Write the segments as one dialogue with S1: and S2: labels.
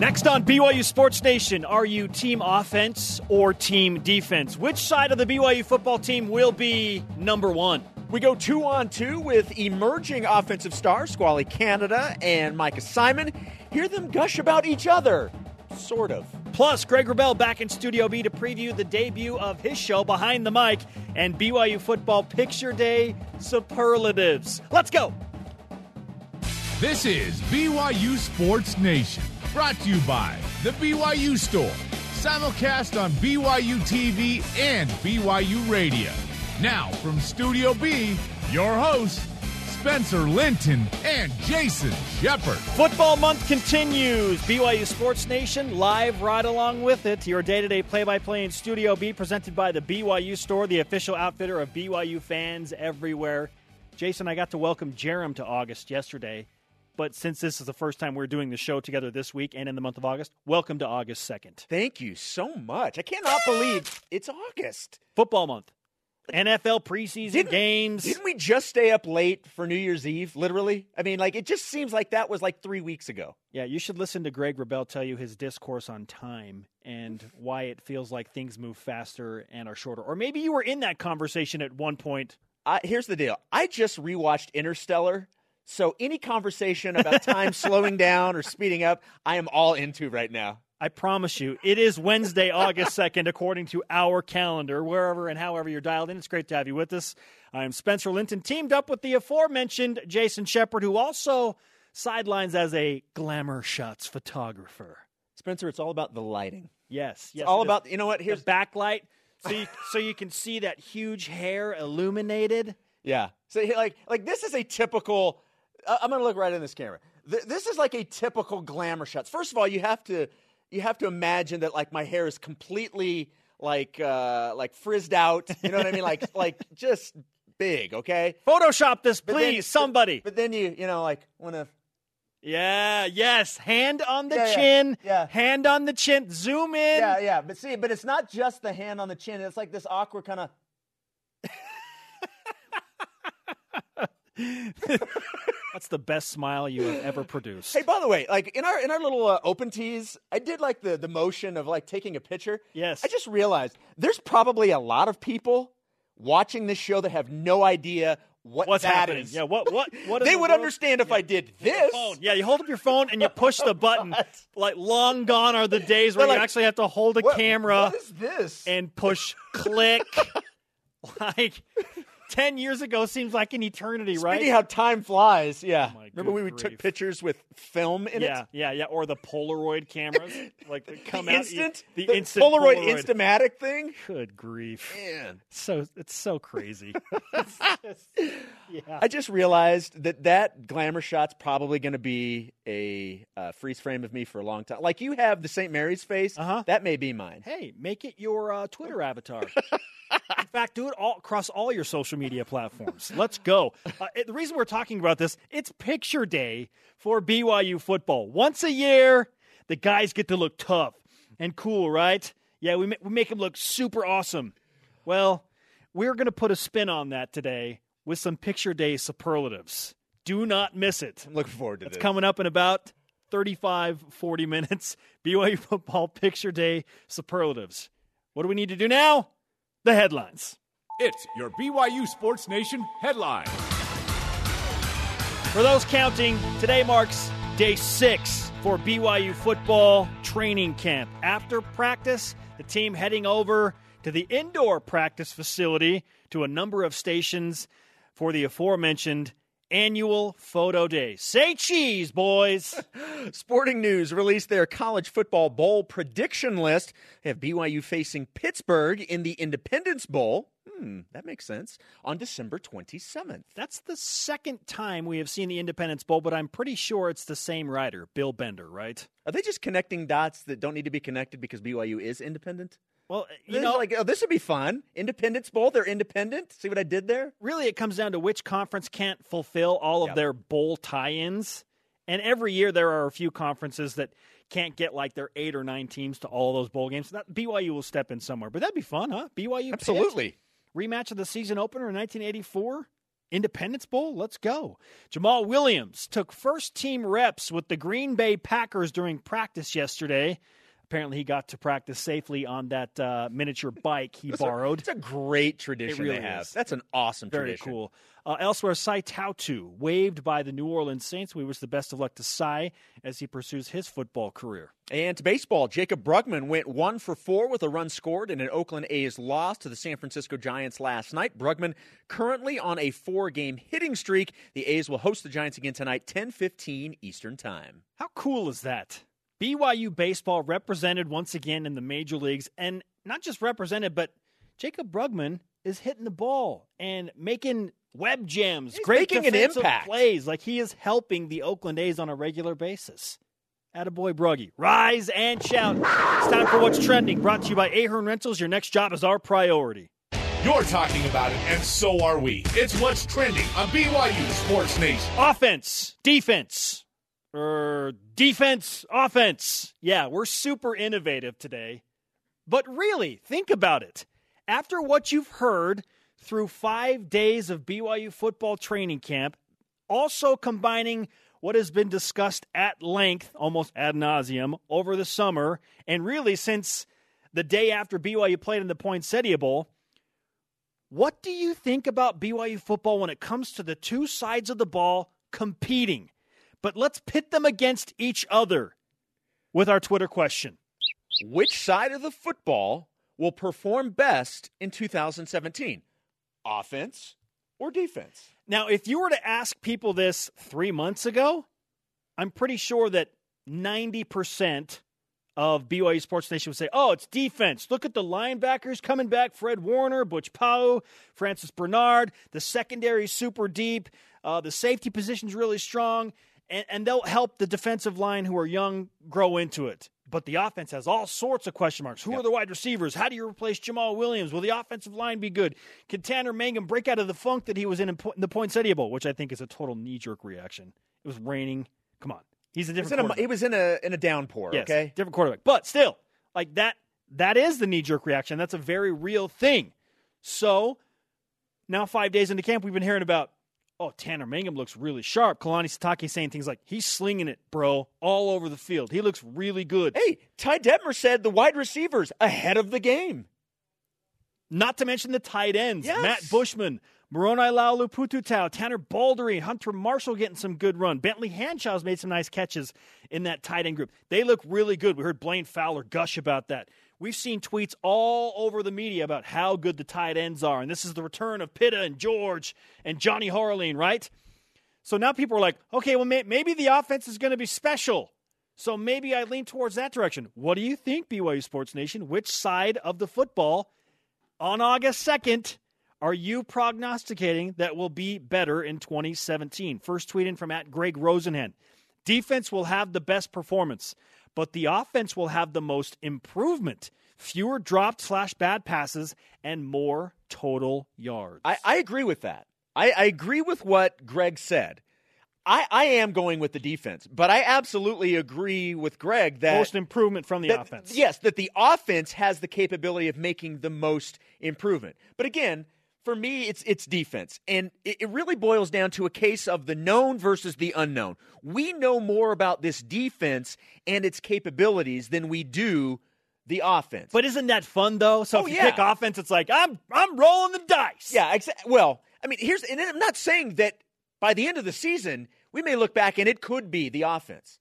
S1: Next on BYU Sports Nation, are you team offense or team defense? Which side of the BYU football team will be number one?
S2: We go two on two with emerging offensive stars Squally Canada and Micah Simon. Hear them gush about each other. Sort of.
S1: Plus, Greg Wrubell back in Studio B to preview the debut of his show, Behind the Mic, and BYU Football Picture Day Superlatives. Let's go!
S3: This is BYU Sports Nation, brought to you by The BYU Store, simulcast on BYU TV and BYU Radio. Now, from Studio B, your hosts, Spencer Linton and Jason Shepard.
S1: Football month continues. BYU Sports Nation live right along with it. Your day to day play by play in Studio B, presented by the BYU Store, the official outfitter of BYU fans everywhere. Jason, I got to welcome Jarom to August yesterday. But since this is the first time we're doing the show together this week and in the month of August, welcome to August 2nd.
S2: Thank you so much. I cannot believe it's August.
S1: Football month. NFL preseason
S2: Didn't-
S1: games.
S2: Didn't we just stay up late for New Year's Eve, literally? I mean, like, it just seems like that was like three weeks ago.
S1: Yeah, you should listen to Greg Wrubell tell you his discourse on time and why it feels like things move faster and are shorter. Or maybe you were in that conversation at one point.
S2: I, here's the deal I just rewatched Interstellar. So any conversation about time slowing down or speeding up, I am all into right now.
S1: I promise you, it is Wednesday, August 2nd, according to our calendar, wherever and however you're dialed in. It's great to have you with us. I am Spencer Linton, teamed up with the aforementioned Jason Shepard, who also sidelines as a glamour shots photographer.
S2: Spencer, it's all about the lighting.
S1: Yes, yes.
S2: It's all
S1: is.
S2: about, you know what?
S1: the
S2: Here's,
S1: backlight, so you, so you can see that huge hair illuminated.
S2: yeah. So, like, like this is a typical, I'm going to look right in this camera. Th- this is like a typical glamour shots. First of all, you have to, you have to imagine that like my hair is completely like, uh, like frizzed out. You know what I mean? Like, like just big. Okay.
S1: Photoshop this,
S2: But
S1: please,
S2: then-
S1: somebody.
S2: But then you, you know, like want to
S1: yeah, yes. Hand on the
S2: Yeah, yeah,
S1: chin.
S2: yeah.
S1: Hand on the chin. Zoom in.
S2: Yeah, yeah, but see, but it's not just the hand on the chin. It's like this awkward kind of.
S1: That's the best smile you have ever produced.
S2: Hey, by the way, like in our in our little uh, open tees, I did like the the motion of like taking a picture.
S1: Yes.
S2: I just realized there's probably a lot of people watching this show that have no idea what
S1: What's
S2: that
S1: happening?
S2: is.
S1: Yeah, what what what?
S2: They
S1: the
S2: would
S1: world-
S2: understand if I did this.
S1: Yeah, you hold up your phone and you push the button. like long gone are the days where
S2: They're
S1: you actually have to hold a
S2: What-
S1: camera
S2: What is this?
S1: and push click. like ten years ago seems like an eternity, right?
S2: Speaking how time flies, yeah.
S1: Oh
S2: Remember we
S1: good
S2: took pictures with film in
S1: yeah,
S2: it?
S1: yeah, yeah. yeah. Or the Polaroid cameras, like that come
S2: the
S1: out.
S2: instant,
S1: the,
S2: the
S1: instant
S2: Polaroid,
S1: Polaroid.
S2: Instamatic thing.
S1: Good grief!
S2: Man.
S1: So it's so crazy. It's just- yeah.
S2: I just realized that that glamour shot's probably going to be a uh, freeze frame of me for a long time. Like you have the St. Mary's face,
S1: Uh-huh.
S2: that may be mine.
S1: Hey, make it your uh, Twitter avatar. In fact, do it all across all your social media platforms. Let's go. Uh, it- the reason we're talking about this, it's picture day for BYU football. Once a year, the guys get to look tough and cool, right? Yeah, we, ma- we make them look super awesome. Well, we're going to put a spin on that today with some picture day superlatives. Do not miss it.
S2: I'm looking forward to that.
S1: It's
S2: this.
S1: coming up in about 35, 40 minutes. BYU football picture day superlatives. What do we need to do now? The headlines.
S3: It's your BYU Sports Nation headline.
S1: For those counting, today marks day six for BYU football training camp. After practice, the team heading over to the indoor practice facility to a number of stations for the aforementioned annual photo day. Say cheese, boys.
S2: Sporting News released their college football bowl prediction list. They have BYU facing Pittsburgh in the Independence Bowl. Hmm, that makes sense. On December 27th.
S1: That's the second time we have seen the Independence Bowl, but I'm pretty sure it's the same writer, Bill Bender, right?
S2: Are they just connecting dots that don't need to be connected because BYU is independent?
S1: Well, uh, you
S2: This
S1: know,
S2: like, oh, this would be fun. Independence Bowl, they're independent. See what I did there?
S1: really it comes down to which conference can't fulfill all of
S2: Yep.
S1: their bowl tie-ins. And every year there are a few conferences that can't get like their eight or nine teams to all those bowl games. That BYU will step in somewhere, but that'd be fun, huh? BYU Pitt?
S2: Absolutely.
S1: rematch of the season opener in 1984. Independence Bowl, let's go. Jamaal Williams took first team reps with the Green Bay Packers during practice yesterday. Apparently, he got to practice safely on that uh, miniature bike he borrowed.
S2: It's a great tradition
S1: really
S2: they have.
S1: is.
S2: That's an awesome
S1: Very
S2: tradition.
S1: cool. Uh, elsewhere, Sae Tautu, waived by the New Orleans Saints. We wish the best of luck to Sae as he pursues his football career.
S2: And to baseball, Jacob Brugman went one for four with a run scored in an Oakland A's loss to the San Francisco Giants last night. Brugman currently on a four-game hitting streak. The A's will host the Giants again tonight, 10:15 Eastern Time.
S1: How cool is that? BYU baseball represented once again in the major leagues, and not just represented, but Jacob Brugman is hitting the ball and making web gems,
S2: He's
S1: great
S2: making an impact.
S1: plays. Like he is helping the Oakland A's on a regular basis. Attaboy Bruggy. Rise and shout. It's time for What's Trending, brought to you by Ahern Rentals. Your next job is our priority.
S3: You're talking about it, and so are we. It's what's trending on BYU Sports Nation.
S1: offense, defense, or defense, offense. Yeah, we're super innovative today. But really, think about it. After what you've heard through five days of BYU football training camp, also combining what has been discussed at length, almost ad nauseum, over the summer, and really since the day after BYU played in the Poinsettia Bowl, what do you think about BYU football when it comes to the two sides of the ball competing? But let's pit them against each other with our Twitter question.
S2: Which side of the football will perform best in 2017? Offense or defense?
S1: Now, if you were to ask people this three months ago, I'm pretty sure that 90% of BYU Sports Nation would say, oh, it's defense. Look at the linebackers coming back Fred Warner, Butch Pau, Francis Bernard. The secondary is super deep. Uh, the safety position's really strong. And, and they'll help the defensive line who are young grow into it. But the offense has all sorts of question marks. Who are the wide receivers? How do you replace Jamaal Williams? Will the offensive line be good? Can Tanner Mangum break out of the funk that he was in in the Poinsettia Bowl, which I think is a total knee jerk reaction? It was raining. Come on, he's a
S2: He was
S1: different.
S2: in a,
S1: quarterback.
S2: he was in a in a downpour.
S1: Yes,
S2: Okay,
S1: different quarterback, but still, like that. That is the knee jerk reaction. That's a very real thing. So now, five days into camp, we've been hearing about. Oh, Tanner Mangum looks really sharp. Kalani Sitake saying things like, he's slinging it, bro, all over the field. He looks really good.
S2: Hey, Ty Detmer said the wide receivers ahead of the game.
S1: Not to mention the tight ends.
S2: Yes.
S1: Matt Bushman, Moroni Laulu Pututau, Tanner Balderree, Hunter Marshall getting some good run. Bentley Hanshaw's made some nice catches in that tight end group. They look really good. We heard Blaine Fowler gush about that. We've seen tweets all over the media about how good the tight ends are. And this is the return of Pitta and George and Jonny Harline, right? So now people are like, okay, well, may- maybe the offense is going to be special. So maybe I lean towards that direction. What do you think, BYU Sports Nation? Which side of the football on August 2nd are you prognosticating that will be better in 2017? First tweet in from at Greg Rosenhan. Defense will have the best performance, but the offense will have the most improvement. Fewer dropped slash bad passes and more total yards.
S2: I, I agree with that. I, I agree with what Greg said. I, I am going with the defense, but I absolutely agree with Greg that
S1: most improvement from the
S2: that-
S1: offense.
S2: Yes, that the offense has the capability of making the most improvement. But again, for me, it's it's defense, and it, it really boils down to a case of the known versus the unknown. We know more about this defense and its capabilities than we do the offense.
S1: But isn't that fun though? So
S2: Oh,
S1: if you
S2: yeah.
S1: pick offense, it's like I'm I'm rolling the dice.
S2: Yeah, exa- well, I mean, here's, and I'm not saying that by the end of the season, we may look back and it could be the offense.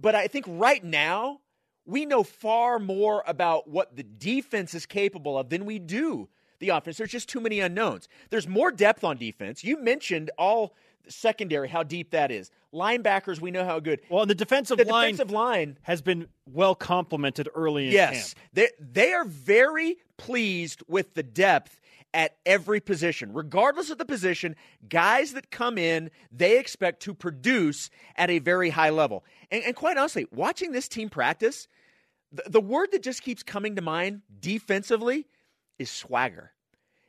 S2: But I think right now, we know far more about what the defense is capable of than we do the offense. There's just too many unknowns. There's more depth on defense. You mentioned all secondary, how deep that is. Linebackers, we know how good.
S1: Well, and the defensive
S2: The
S1: line
S2: defensive line
S1: has been well complemented early in
S2: Yes,
S1: camp.
S2: they they are very pleased with the depth at every position, regardless of the position. Guys that come in, they expect to produce at a very high level. And, and quite honestly, watching this team practice, the, the word that just keeps coming to mind defensively is swagger.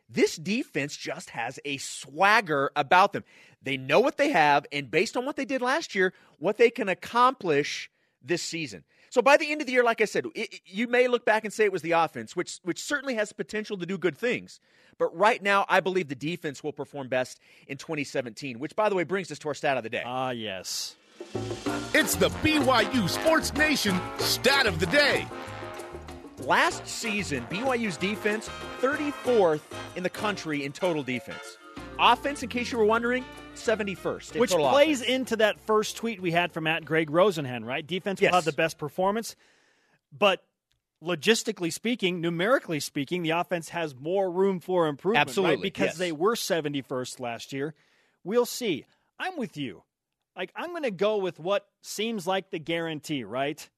S2: This defense just has a swagger about them. They know what they have, and based on what they did last year, what they can accomplish this season. So by the end of the year, like I said, it, you may look back and say it was the offense, which which certainly has potential to do good things. But right now, I believe the defense will perform best in 2017. Which, by the way, brings us to our stat of the day.
S1: Ah, yes.
S3: It's the BYU Sports Nation stat of the day.
S2: Last season, BYU's defense 34th in the country in total defense. Offense, in case you were wondering, 71st.
S1: Which plays
S2: offense.
S1: into that first tweet we had from at Greg Rosenhan, right? Defense will
S2: Yes.
S1: have the best performance, but logistically speaking, numerically speaking, the offense has more room for improvement, right?
S2: Absolutely,
S1: Because
S2: yes.
S1: they were 71st last year. We'll see. I'm with you. Like I'm going to go with what seems like the guarantee, right?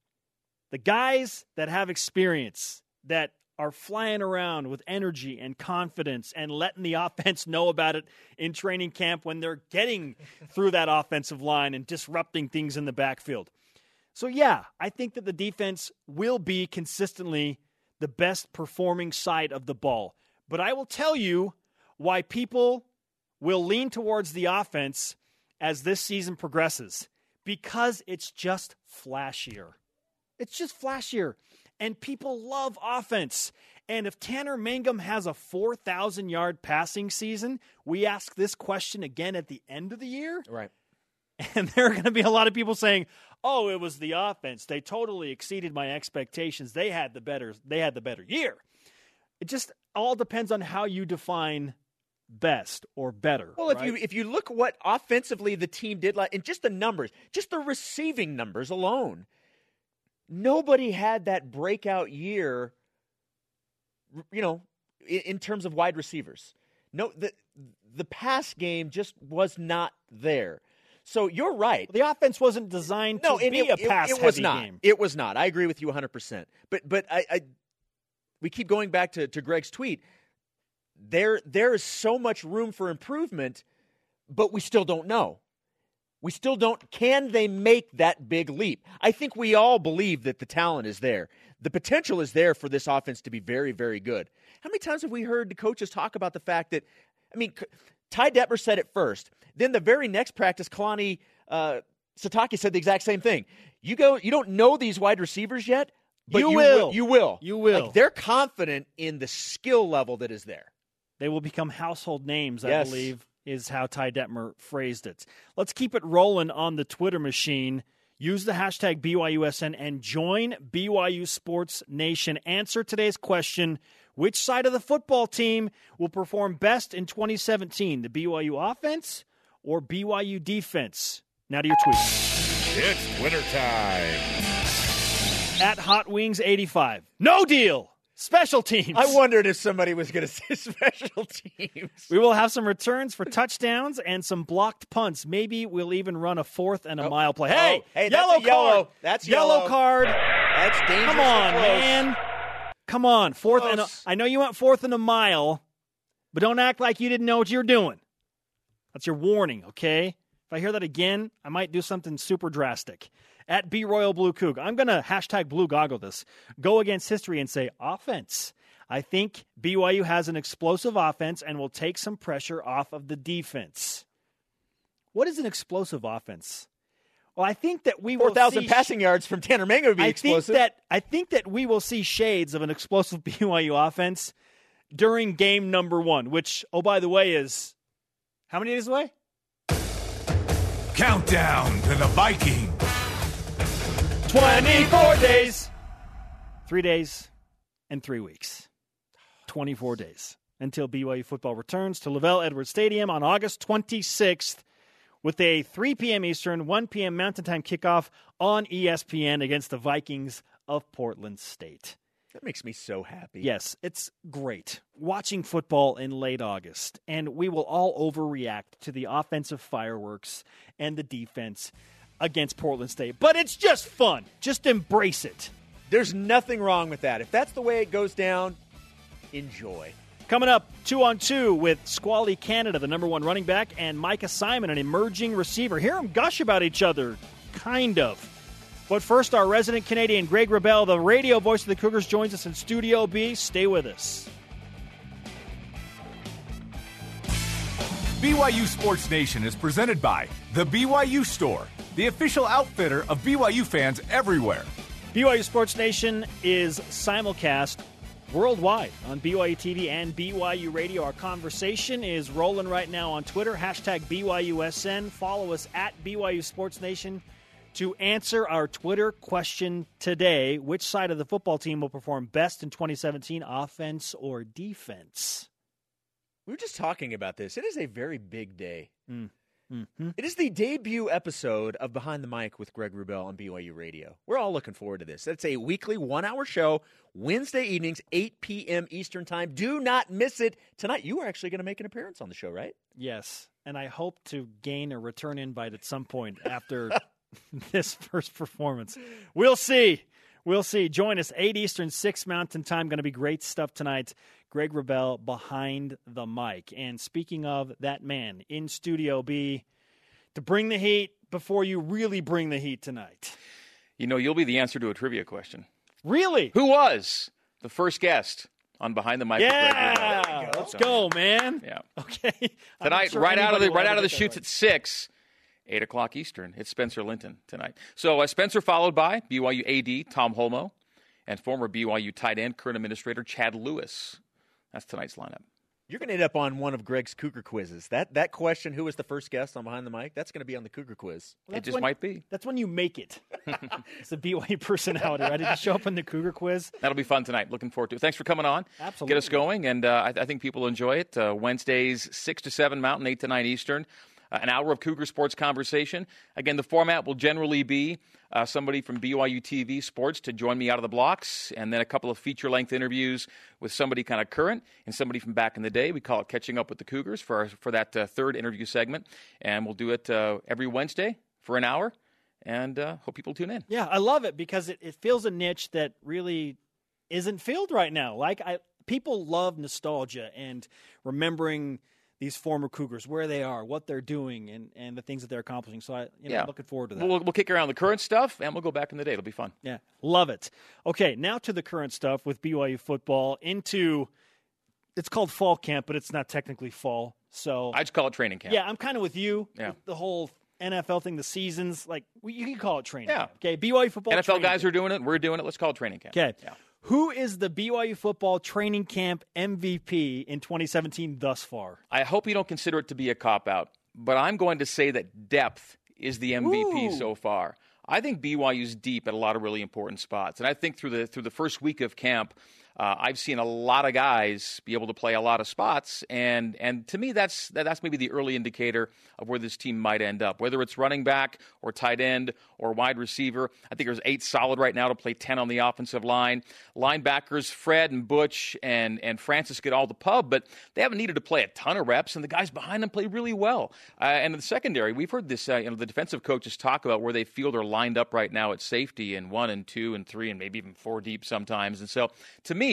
S1: The guys that have experience that are flying around with energy and confidence and letting the offense know about it in training camp when they're getting through that offensive line and disrupting things in the backfield. So, yeah, I think that the defense will be consistently the best performing side of the ball. But I will tell you why people will lean towards the offense as this season progresses because it's just flashier. It's just flashier. And people love offense. And if Tanner Mangum has a 4,000 yard passing season, we ask this question again at the end of the year.
S2: Right.
S1: And there are going to be a lot of people saying, "Oh, it was the offense. They totally exceeded my expectations. They had the better they had the better year." It just all depends on how you define best or better.
S2: Well, if
S1: right?
S2: you if you look what offensively the team did, like and just the numbers, just the receiving numbers alone, nobody had that breakout year. You know, in, in terms of wide receivers, no, the the pass game just was not there. So you're right.
S1: the offense wasn't designed
S2: No,
S1: to be
S2: it,
S1: a pass
S2: it, it was not.
S1: game.
S2: It was not. I agree with you 100. percent But but I, I we keep going back to, to Greg's tweet. There there is so much room for improvement, but we still don't know. We still don't. Can they make that big leap? I think we all believe that the talent is there. The potential is there for this offense to be very, very good. How many times have we heard the coaches talk about the fact that, I mean, Ty Detmer said it first. Then the very next practice, Kalani uh, Sitake said the exact same thing. You go, you don't know these wide receivers yet, but
S1: You
S2: you,
S1: will.
S2: You will.
S1: You will.
S2: Like, they're confident in the skill level that is there.
S1: They will become household names, I
S2: Yes.
S1: believe, is how Ty Detmer phrased it. Let's keep it rolling on the Twitter machine. Use the hashtag BYUSN and join BYU Sports Nation. Answer today's question Which side of the football team will perform best in 2017? The BYU offense or BYU defense? Now to your tweet.
S3: It's Twitter time.
S1: At Hot Wings 85. No deal. Special teams.
S2: I wondered if somebody was going to say special teams.
S1: We will have some returns for touchdowns and some blocked punts. Maybe we'll even run a fourth and a oh. mile play. Oh. Hey,
S2: Oh, hey, that's
S1: yellow
S2: a yellow.
S1: card.
S2: That's
S1: yellow
S2: yellow.
S1: card.
S2: That's dangerous.
S1: Come on,
S2: close.
S1: man. Come on, fourth and a,
S2: Close.
S1: I know you went fourth and a mile, but don't act like you didn't know what you're doing. That's your warning, okay? If I hear that again, I might do something super drastic at B Royal Blue Coug. I'm going to hashtag blue goggle this, go against history and say offense. I think BYU has an explosive offense and will take some pressure off of the defense. What is an explosive offense? Well, I think that we 4, will
S2: four thousand passing yards from Tanner Mangum would be
S1: I
S2: explosive.
S1: Think that, I think that we will see shades of an explosive BYU offense during game number one, which, oh by the way, is how many days away?
S3: Countdown to the
S1: Vikings. 24 days, three days, and three weeks. 24 days until BYU football returns to LaVell Edwards Stadium on August 26th with a 3 p.m. Eastern, 1 p.m. Mountain Time kickoff on ESPN against the Vikings of Portland State.
S2: That makes me so happy.
S1: Yes, it's great watching football in late August, and we will all overreact to the offensive fireworks and the defense against Portland State. But it's just fun. Just embrace it.
S2: There's nothing wrong with that. If that's the way it goes down, enjoy.
S1: Coming up, two on two with Squally Canada, the number one running back, and Micah Simon, an emerging receiver. Hear them gush about each other, kind of. But first, our resident Canadian, Greg Wrubell, the radio voice of the Cougars, joins us in Studio B. Stay with us.
S3: BYU Sports Nation is presented by The BYU Store,
S4: the official outfitter of BYU fans everywhere.
S1: BYU Sports Nation is simulcast worldwide on BYU TV and BYU Radio. Our conversation is rolling right now on Twitter, hashtag BYUSN. Follow us at BYU Sports Nation to answer our Twitter question today. Which side of the football team will perform best in 2017, offense or defense?
S2: We were just talking about this. It is a very big day.
S1: Mm. Mm-hmm.
S2: It is the debut episode of Behind the Mic with Greg Wrubell on BYU Radio. We're all looking forward to this. It's a weekly one hour show, Wednesday evenings, 8 p.m. Eastern Time. Do not miss it. Tonight, you are actually going to make an appearance on the show, right?
S1: Yes. And I hope to gain a return invite at some point after this first performance. We'll see. We'll see. Join us 8 Eastern, 6 Mountain Time. Going to be great stuff tonight. Greg Wrubell behind the mic. And speaking of that man in Studio B, to bring the heat before you really bring the heat tonight.
S5: You know, you'll be the answer to a trivia question.
S1: Really?
S5: Who was the first guest on Behind the Mic?
S1: Yeah, let's go, man.
S5: Yeah.
S1: Okay.
S5: Tonight,
S1: sure
S5: right out of the right out of the
S1: get
S5: shoots
S1: right.
S5: at six, eight o'clock Eastern. It's Spencer Linton tonight. So uh, Spencer followed by BYU AD Tom Holmoe and former BYU tight end current administrator Chad Lewis. That's tonight's lineup.
S2: You're going to end up on one of Greg's Cougar quizzes. That that question, who was the first guest on Behind the Mic, that's going to be on the Cougar quiz.
S1: Well,
S5: it just
S1: when-
S5: might be.
S1: That's when you make it. it's a BYU personality, right? Did you show up in the Cougar quiz?
S5: That'll be fun tonight. Looking forward to it. Thanks for coming on.
S1: Absolutely.
S5: Get us going, and uh, I, I think people will enjoy it. Uh, Wednesdays, 6 to 7 Mountain, 8 to 9 Eastern. Uh, an hour of Cougar Sports conversation. Again, the format will generally be uh, somebody from BYU TV Sports to join me out of the blocks, and then a couple of feature length interviews with somebody kind of current and somebody from back in the day. We call it Catching Up with the Cougars for, our, for that uh, third interview segment. And we'll do it uh, every Wednesday for an hour, and uh, hope people tune in.
S1: Yeah, I love it because it, it fills a niche that really isn't filled right now. Like I people love nostalgia and remembering these former Cougars, where they are, what they're doing, and, and the things that they're accomplishing. So I you know,
S5: Yeah.
S1: I'm looking forward to that.
S5: We'll, we'll kick around the current stuff, and we'll go back in the day. It'll be fun.
S1: Yeah, love it. Okay, now to the current stuff with BYU football into it's called fall camp, but it's not technically fall. So
S5: I just call it training camp.
S1: yeah, I'm kind of with you.
S5: Yeah.
S1: with the whole NFL thing, the seasons, like you can call it training.
S5: Yeah.
S1: camp. Okay, BYU football.
S5: NFL guys
S1: camp.
S5: are doing it. We're doing it. Let's call it training camp.
S1: Okay.
S5: Yeah.
S1: Who is the BYU football training camp MVP in 2017 thus far?
S5: I hope you don't consider it to be a cop out, but I'm going to say that depth is the MVP
S1: Ooh.
S5: so far. I think BYU's deep at a lot of really important spots, and I think through the through the first week of camp, uh, I've seen a lot of guys be able to play a lot of spots, and and to me that's that, that's maybe the early indicator of where this team might end up, whether it's running back or tight end or wide receiver. I think there's eight solid right now to play ten on the offensive line. Linebackers Fred and Butch and and Francis get all the pub, but they haven't needed to play a ton of reps, and the guys behind them play really well. Uh, and in the secondary, we've heard this. Uh, you know, the defensive coaches talk about where they feel they're lined up right now at safety and one and two and three and maybe even four deep sometimes. And so, to me,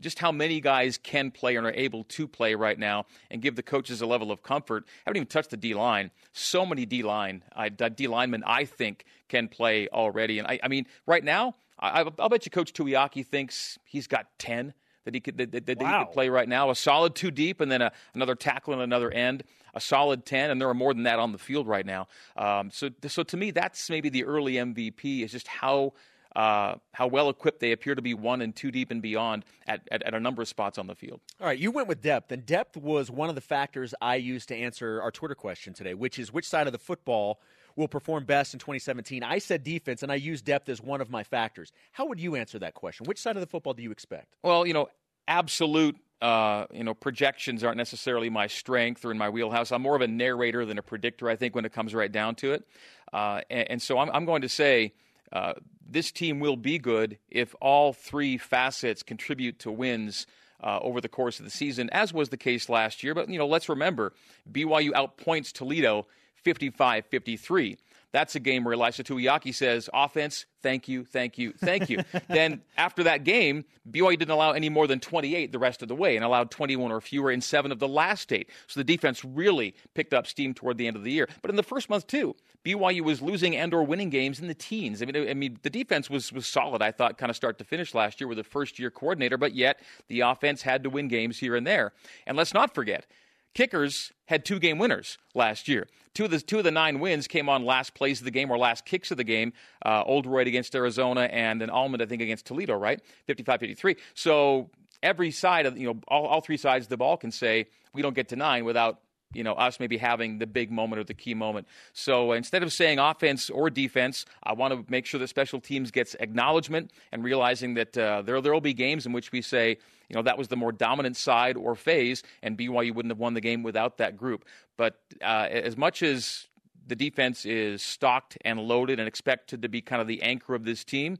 S5: just how many guys can play and are able to play right now and give the coaches a level of comfort. haven't even touched the D line. So many D line, I, D linemen, I think, can play already. And I, I mean, right now, I, I'll bet you Coach Tuiaki thinks he's got 10 that he could, that, that, that he could play right now. A solid two deep and then a, another tackle and another end. A solid 10, and there are more than that on the field right now. Um, so, so to me, that's maybe the early MVP is just how uh, how well equipped they appear to be one and two deep and beyond at, at, at a number of spots on the field.
S2: All right, you went with depth, and depth was one of the factors I used to answer our Twitter question today, which is which side of the football will perform best in 2017. I said defense, and I used depth as one of my factors. How would you answer that question? Which side of the football do you expect?
S5: Well, you know, absolute uh, you know projections aren't necessarily my strength or in my wheelhouse. I'm more of a narrator than a predictor. I think when it comes right down to it, uh, and, and so I'm, I'm going to say. Uh, this team will be good if all three facets contribute to wins uh, over the course of the season, as was the case last year. But, you know, let's remember BYU outpoints Toledo 55 53. That's a game where Ilaisa Tuiaki says, offense, thank you, thank you, thank you. then after that game, BYU didn't allow any more than 28 the rest of the way and allowed 21 or fewer in seven of the last eight. So the defense really picked up steam toward the end of the year. But in the first month, too, BYU was losing and or winning games in the teens. I mean, I mean, the defense was was solid. I thought, kind of start to finish last year with a first year coordinator, but yet the offense had to win games here and there. And let's not forget, kickers had two game winners last year. Two of the two of the nine wins came on last plays of the game or last kicks of the game. Uh, Oldroyd against Arizona and then Almond, I think, against Toledo, right? 55-53. So every side of you know all, all three sides of the ball can say we don't get to nine without you know us maybe having the big moment or the key moment. So instead of saying offense or defense, I want to make sure that special teams gets acknowledgement and realizing that uh, there there will be games in which we say you know that was the more dominant side or phase, and BYU wouldn't have won the game without that group. But uh, as much as the defense is stocked and loaded and expected to be kind of the anchor of this team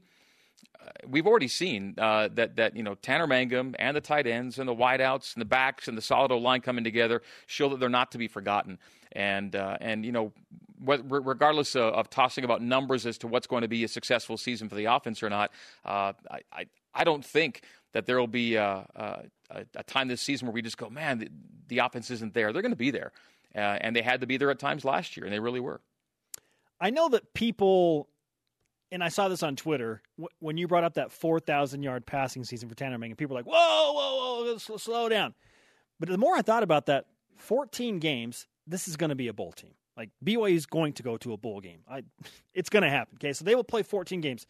S5: we've already seen uh, that that you know Tanner Mangum and the tight ends and the wideouts and the backs and the solid O line coming together show that they're not to be forgotten. And uh, and you know, regardless of, of, tossing about numbers as to what's going to be a successful season for the offense or not, uh, I, I, I don't think that there will be a, a, a, time this season where we just go, man, the, the offense isn't there. They're going to be there, uh, and they had to be there at times last year, and they really were.
S1: I know that people and I saw this on Twitter when you brought up that 4,000 yard passing season for Tanner and People were like, whoa, whoa, whoa, slow, slow down. But the more I thought about that, 14 games, this is going to be a bowl team. Like BYU is going to go to a bowl game. I, it's going to happen. Okay, so they will play 14 games.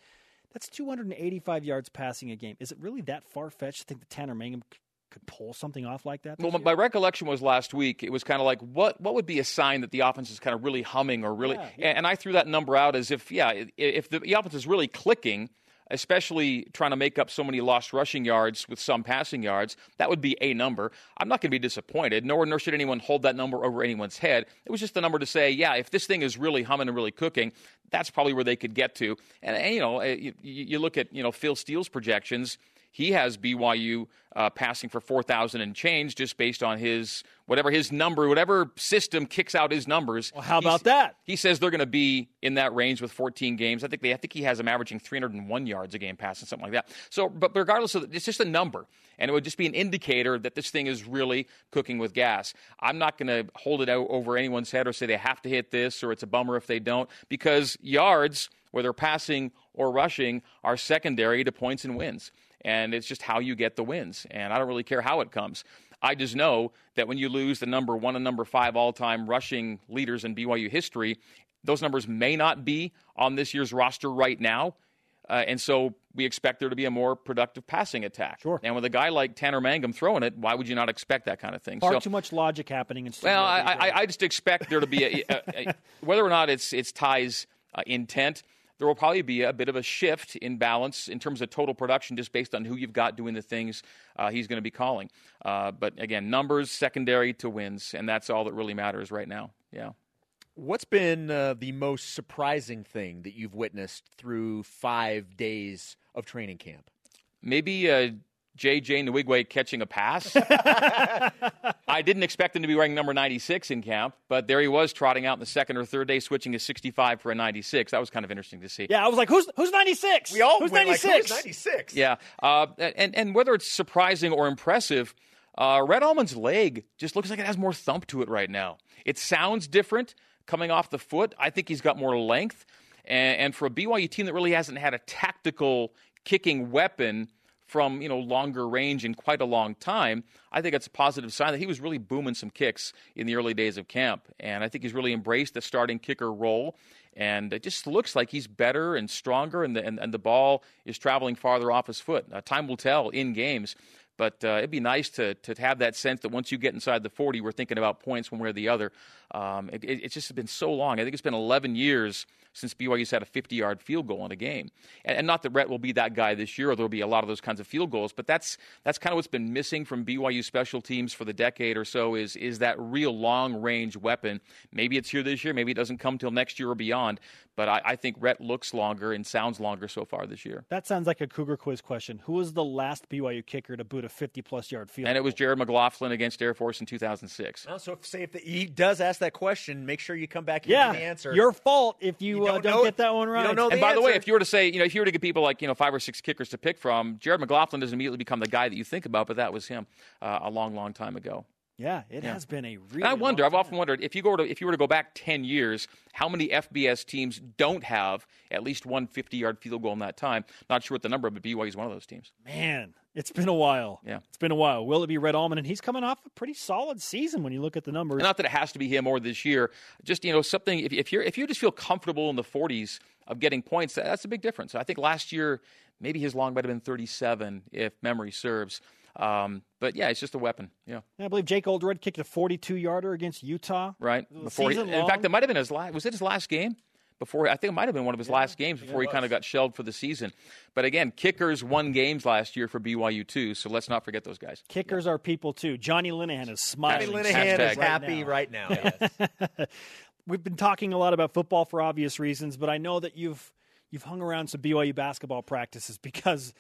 S1: That's 285 yards passing a game. Is it really that far fetched to think that Tanner Mangum could pull something off like that?
S5: Well, year? my recollection was last week. It was kind of like what what would be a sign that the offense is kind of really humming or really. Yeah, yeah. And I threw that number out as if yeah, if the offense is really clicking, especially trying to make up so many lost rushing yards with some passing yards, that would be a number. I'm not going to be disappointed, nor, nor should anyone hold that number over anyone's head. It was just a number to say, yeah, if this thing is really humming and really cooking, that's probably where they could get to. And, and you know, eh, you, you look at you know Phil Steele's projections he has BYU uh, passing for 4,000 and change just based on his whatever his number, whatever system kicks out his numbers.
S1: Well, how about that?
S5: He says they're going to be in that range with 14 games. I think they, I think he has them averaging 301 yards a game passing, something like that. So, but regardless of it's just a number, and it would just be an indicator that this thing is really cooking with gas. I'm not going to hold it out over anyone's head or say they have to hit this or it's a bummer if they don't because yards, whether passing or rushing, are secondary to points and wins and it's just how you get the wins. And I don't really care how it comes. I just know that when you lose the number one and number five all time rushing leaders in BYU history, those numbers may not be on this year's roster right now. Uh, and so we expect there to be a more productive passing attack.
S1: Sure.
S5: And with a guy like Tanner Mangum throwing it, why would you not expect that kind of thing?
S1: Far
S5: so,
S1: too much logic happening. In
S5: well, I, I, I, just expect there to be a, a, a, whether or not it's it's Ty's uh, intent there will probably be a bit of a shift in balance in terms of total production just based on who you've got doing the things uh, he's going to be calling. Uh, but again, numbers secondary to wins, and that's all that really matters right now. Yeah.
S2: What's been uh, the most surprising thing that you've witnessed through five days of training camp?
S5: Maybe uh, JJ Nwigwe catching a pass. I didn't expect him to be wearing number 96 in camp, but there he was trotting out in the second or third day, switching a 65 for a 96. That was kind of interesting to see.
S1: Yeah, I was like, who's who's 96?
S2: We all
S1: who's
S2: 96? Like, who's 96?
S5: Yeah, uh, and and whether it's surprising or impressive, uh, Rhett Almond's leg just looks like it has more thump to it right now. It sounds different coming off the foot. I think he's got more length, and, and for a BYU team that really hasn't had a tactical kicking weapon from you know longer range in quite a long time, I think it's a positive sign that he was really booming some kicks in the early days of camp, and I think he's really embraced the starting kicker role. And it just looks like he's better and stronger, and the, and, and the ball is traveling farther off his foot. Uh, time will tell in games. But uh, it'd be nice to, to have that sense that once you get inside the 40, we're thinking about points one way or the other. Um, it, it, it's just been so long. I think it's been 11 years since BYU's had a 50 yard field goal in a game. And, and, not that Rhett will be that guy this year, or there'll be a lot of those kinds of field goals, but that's that's kind of what's been missing from BYU special teams for the decade or so is is that real long range weapon. Maybe it's here this year, maybe it doesn't come till next year or beyond. But I, I think Rhett looks longer and sounds longer so far this year.
S1: That sounds like a Cougar quiz question. Who was the last BYU kicker to boot a 50 plus yard field?
S5: And it was Jared McLaughlin against Air Force in 2006.
S2: Oh, so if, say if the, he does ask that question, make sure you come back and
S1: yeah,
S2: the answer.
S1: Your fault if you, you don't, uh, don't get that one right.
S2: and by
S5: answer.
S2: the
S5: way, if you were to say, you know, if you were to get people like, you know, five or six kickers to pick from, Jared McLaughlin doesn't immediately become the guy that you think about, but that was him uh, a long, long time ago.
S1: Yeah, it
S5: Yeah.
S1: has been a really.
S5: And I wonder. I've often wondered if you go to if you were to go back ten years, how many FBS teams don't have at least one 50-yard field goal in that time? Not sure what the number, but BYU is one of those teams.
S1: Man, it's been a while.
S5: Yeah.
S1: It's been a while. Will it be Rhett Almond? And he's coming off a pretty solid season when you look at the numbers.
S5: And not that it has to be him or this year. Just you know something. If, if you're if you just feel comfortable in the 40s of getting points, that- that's a big difference. I think last year maybe his long might have been 37 if memory serves. Um, but yeah, it's just a weapon. Yeah,
S1: I believe Jake Oldroyd kicked a 42 yarder against Utah.
S5: right. Before he,
S1: season
S5: in fact,
S1: long?
S5: it might have been his last. Was it his last game? Before I think it might have been one of his last games before he kind of got shelled for the season. But again, kickers won games last year for BYU too, so let's not forget those guys.
S1: Kickers are people too. Johnny Linehan is smiling.
S2: Johnny Linehan
S5: Hashtag.
S2: is happy
S1: Right
S2: right now. yes.
S1: We've been talking a lot about football for obvious reasons, but I know that you've you've hung around some BYU basketball practices because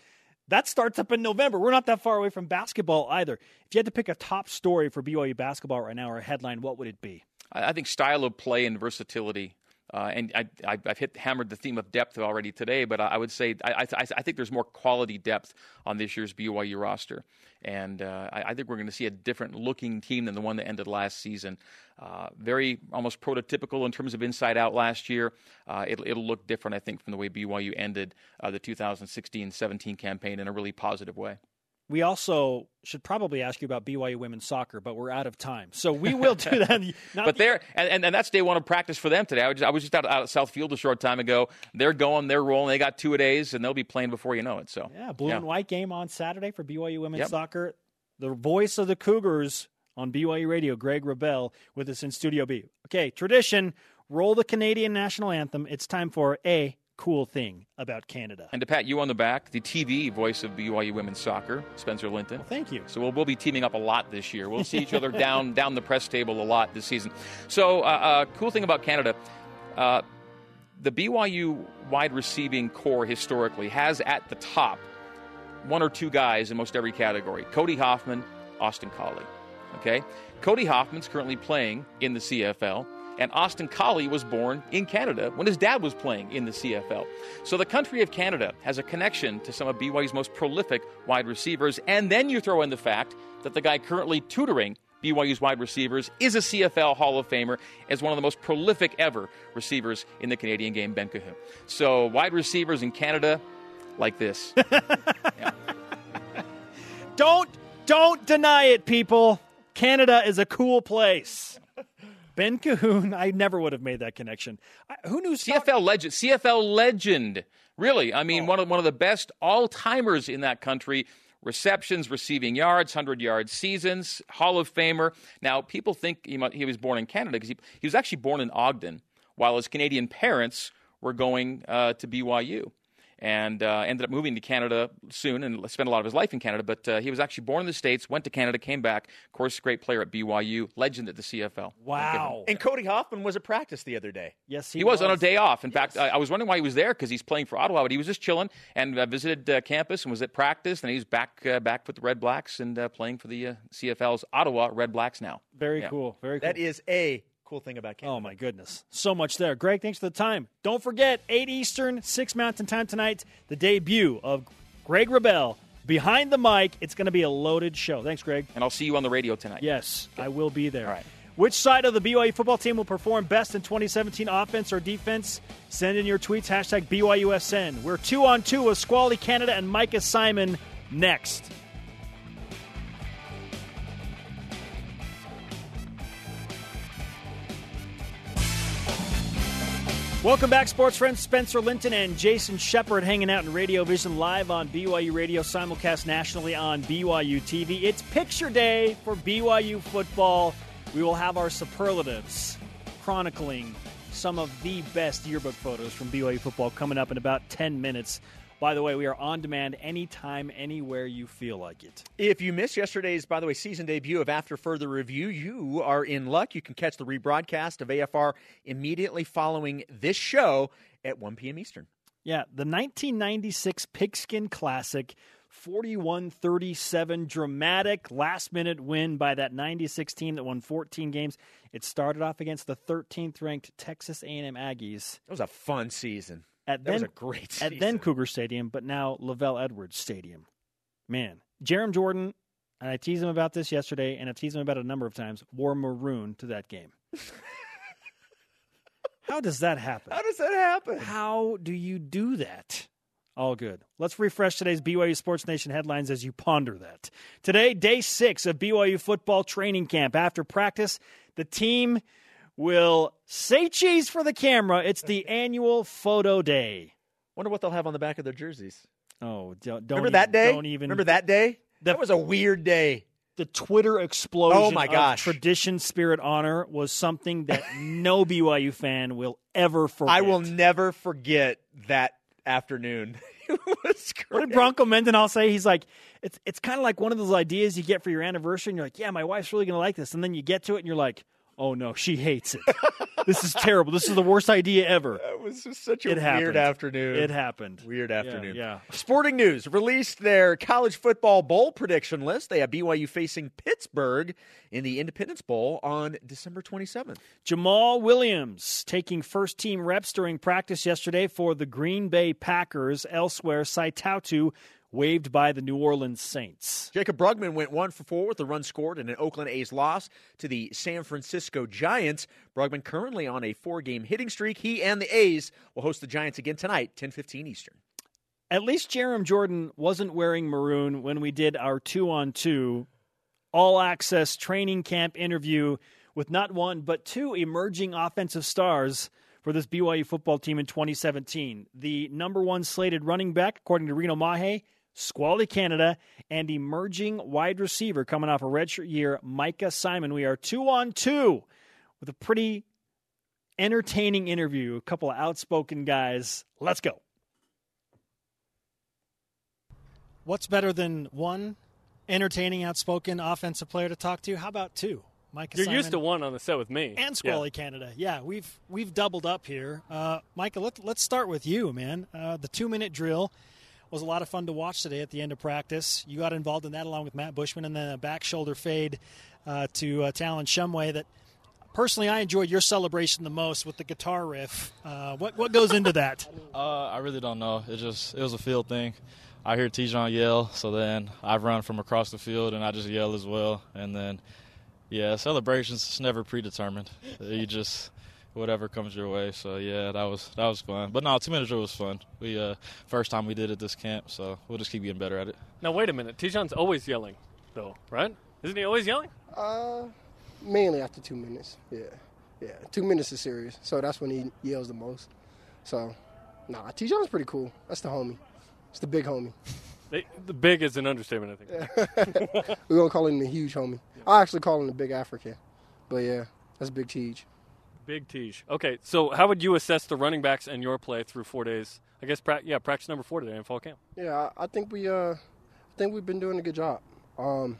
S1: that starts up in November. We're not that far away from basketball either. If you had to pick a top story for BYU basketball right now or a headline, what would it be?
S5: I, think style of play and versatility. Uh, and I, I've hit hammered the theme of depth already today, but I, I would say I, I, I think there's more quality depth on this year's BYU roster, and uh, I, think we're going to see a different looking team than the one that ended last season. Uh, very almost prototypical in terms of inside out last year. Uh, it'll, it'll look different, I think, from the way BYU ended uh, the 2016-17 campaign in a really positive way.
S1: We also should probably ask you about BYU women's soccer, but we're out of time. So we will do that.
S5: But they're and, and, that's day one of practice for them today. I was just, I was just out, out at South Field a short time ago. They're going, they're rolling. They got two a days, and they'll be playing before you know it. So
S1: Yeah, blue and white game on Saturday for BYU women's
S5: Yep.
S1: soccer. The voice of the Cougars on BYU Radio, Greg Wrubell, with us in Studio B. Okay, tradition. Roll the Canadian national anthem. It's time for a cool thing about Canada.
S5: And to pat you on the back, the TV voice of BYU women's soccer, Spencer Linton.
S1: Thank you.
S5: So we'll, we'll be teaming up a lot this year. We'll see each other down down the press table a lot this season. So, uh, uh, cool thing about Canada, uh, the BYU wide receiving corps historically has at the top one or two guys in most every category: Cody Hoffman, Austin Collie. Okay, Cody Hoffman's currently playing in the CFL. And Austin Collie was born in Canada when his dad was playing in the CFL. So the country of Canada has a connection to some of BYU's most prolific wide receivers. And then you throw in the fact that the guy currently tutoring BYU's wide receivers is a CFL Hall of Famer as one of the most prolific ever receivers in the Canadian game, Ben Cahoon. So wide receivers in Canada, like this.
S1: Don't don't deny it, people. Canada is a cool place. Ben Cahoon, I never would have made that connection. Who knew
S5: CFL legend. CFL legend. Really, I mean, one of one of the best all timers in that country. Receptions, receiving yards, hundred yard seasons, Hall of Famer. Now, people think he, mu- he was born in Canada because he, he was actually born in Ogden, while his Canadian parents were going uh, to BYU. And uh, ended up moving to Canada soon and spent a lot of his life in Canada. But uh, he was actually born in the States, went to Canada, came back. Of course, great player at BYU, legend at the CFL.
S1: Wow.
S2: and Cody Hoffman was at practice the other day.
S1: Yes, he,
S5: He was on a day off. In fact, I, I was wondering why he was there because he's playing for Ottawa, but he was just chilling and uh, visited uh, campus and was at practice. And he's back uh, back with the Red Blacks and uh, playing for the uh, CFL's Ottawa Red Blacks now.
S1: Very
S5: Yeah.
S1: cool. Very cool.
S2: That is a cool thing about Canada.
S1: Oh my goodness. So much there. Greg, thanks for the time. Don't forget, 8 Eastern, 6 Mountain Time tonight, the debut of Greg Wrubell behind the mic. It's going to be a loaded show. Thanks, Greg.
S5: And I'll see you on the radio tonight.
S1: Yes, I will be there.
S5: All right.
S1: Which side of the BYU football team will perform best in 2017 offense or defense? Send in your tweets, hashtag BYUSN. We're two on two with Squally Canada and Micah Simon next. Welcome back, sports friends. Spencer Linton and Jason Shepard hanging out in Radio Vision live on BYU Radio, simulcast nationally on BYU TV. It's picture day for BYU football. We will have our superlatives chronicling some of the best yearbook photos from BYU football coming up in about 10 minutes. By the way, we are on demand anytime, anywhere you feel like it.
S2: If you missed yesterday's, by the way, season debut of After Further Review, you are in luck. You can catch the rebroadcast of AFR immediately following this show at 1 p.m. Eastern.
S1: Yeah, the 1996 Pigskin Classic, 41 37, dramatic last minute win by that 96 team that won 14 games. It started off against the 13th ranked Texas A&M Aggies
S2: it was a fun season.
S1: At
S2: That
S1: then,
S2: was a great season.
S1: at then Cougar Stadium, but now LaVell Edwards Stadium. Man, Jarom Jordan, and I teased him about this yesterday, and I teased him about it a number of times, wore maroon to that game. How does that happen?
S2: How does that happen?
S1: How do you do that? All good. Let's refresh today's BYU Sports Nation headlines as you ponder that. Today, day six of BYU football training camp. After practice, the team will say cheese for the camera. It's the annual photo day.
S2: Wonder what they'll have on the back of their jerseys.
S1: Oh, don't, don't
S2: Remember
S1: even,
S2: that day?
S1: Don't even
S2: Remember that day?
S1: The-
S2: that was a weird day.
S1: the Twitter explosion
S2: Oh, my
S1: of
S2: gosh.
S1: tradition, spirit, honor was something that no BYU fan will ever forget.
S2: I will never forget that afternoon. it was great.
S1: What did Bronco Mendenhall say? He's like, it's it's kind of like one of those ideas you get for your anniversary, and you're like, yeah, my wife's really gonna like this, and then you get to it, and you're like, oh no, she hates it. this is terrible. This is the worst idea ever.
S2: It was just such a
S1: It
S2: weird
S1: happened.
S2: afternoon.
S1: It happened.
S2: Weird afternoon.
S1: Yeah.
S2: Sporting News released their college football bowl prediction list. They have BYU facing Pittsburgh in the Independence Bowl on December 27th.
S1: Jamaal Williams taking first team reps during practice yesterday for the Green Bay Packers. Elsewhere, Sae Tautu waived by the New Orleans Saints.
S2: Jaycob Brugman went one for four with a run scored in an Oakland A's loss to the San Francisco Giants. Brugman currently on a four-game hitting streak. He and the A's will host the Giants again tonight, 10:15 Eastern.
S1: At least Jarom Jordan wasn't wearing maroon when we did our two on two all access training camp interview with not one, but two emerging offensive stars for this BYU football team in 2017. The number one slated running back, according to Reno Mahe, Squally Canada, and emerging wide receiver coming off a redshirt year, Micah Simon. We are two on two with a pretty entertaining interview. A couple of outspoken guys. Let's go.
S6: What's better than one entertaining, outspoken offensive player to talk to? How about two? Micah
S7: You're
S6: Simon
S7: used to one on the set with me.
S6: and Squally Canada. Yeah, we've we've doubled up here. Uh, Micah, let, let's start with you, man. Uh, the two minute drill was a lot of fun to watch today at the end of practice. You got involved in that along with Matt Bushman, and then a back shoulder fade uh, to uh, Talon Shumway. That personally, I enjoyed your celebration the most with the guitar riff. Uh, what what goes into that?
S8: Uh, I really don't know. It just it was a field thing. I hear Tejan yell, so then I've run from across the field and I just yell as well. And then, yeah, celebrations is never predetermined. You just whatever comes your way. So yeah, that was that was fun. But no, two minute drill was fun. We uh, first time we did it this camp, so we'll just keep getting better at it.
S7: Now wait a minute. Tejan's always yelling, though, right? Isn't he always yelling?
S9: Uh, mainly after two minutes. Yeah, yeah. Two minutes is serious, so that's when he yells the most. So, nah, Tejan's pretty cool. That's the homie. It's the big homie.
S7: They, the big is an understatement, I think.
S9: We're gonna call him the huge homie. I actually call him the big African, but yeah, that's Big Cheech.
S7: Big Tej. Okay, so how would you assess the running backs and your play through four days? I guess, pra- yeah, practice number four today in fall camp.
S9: Yeah, I, I think we uh, I think we've been doing a good job. Um,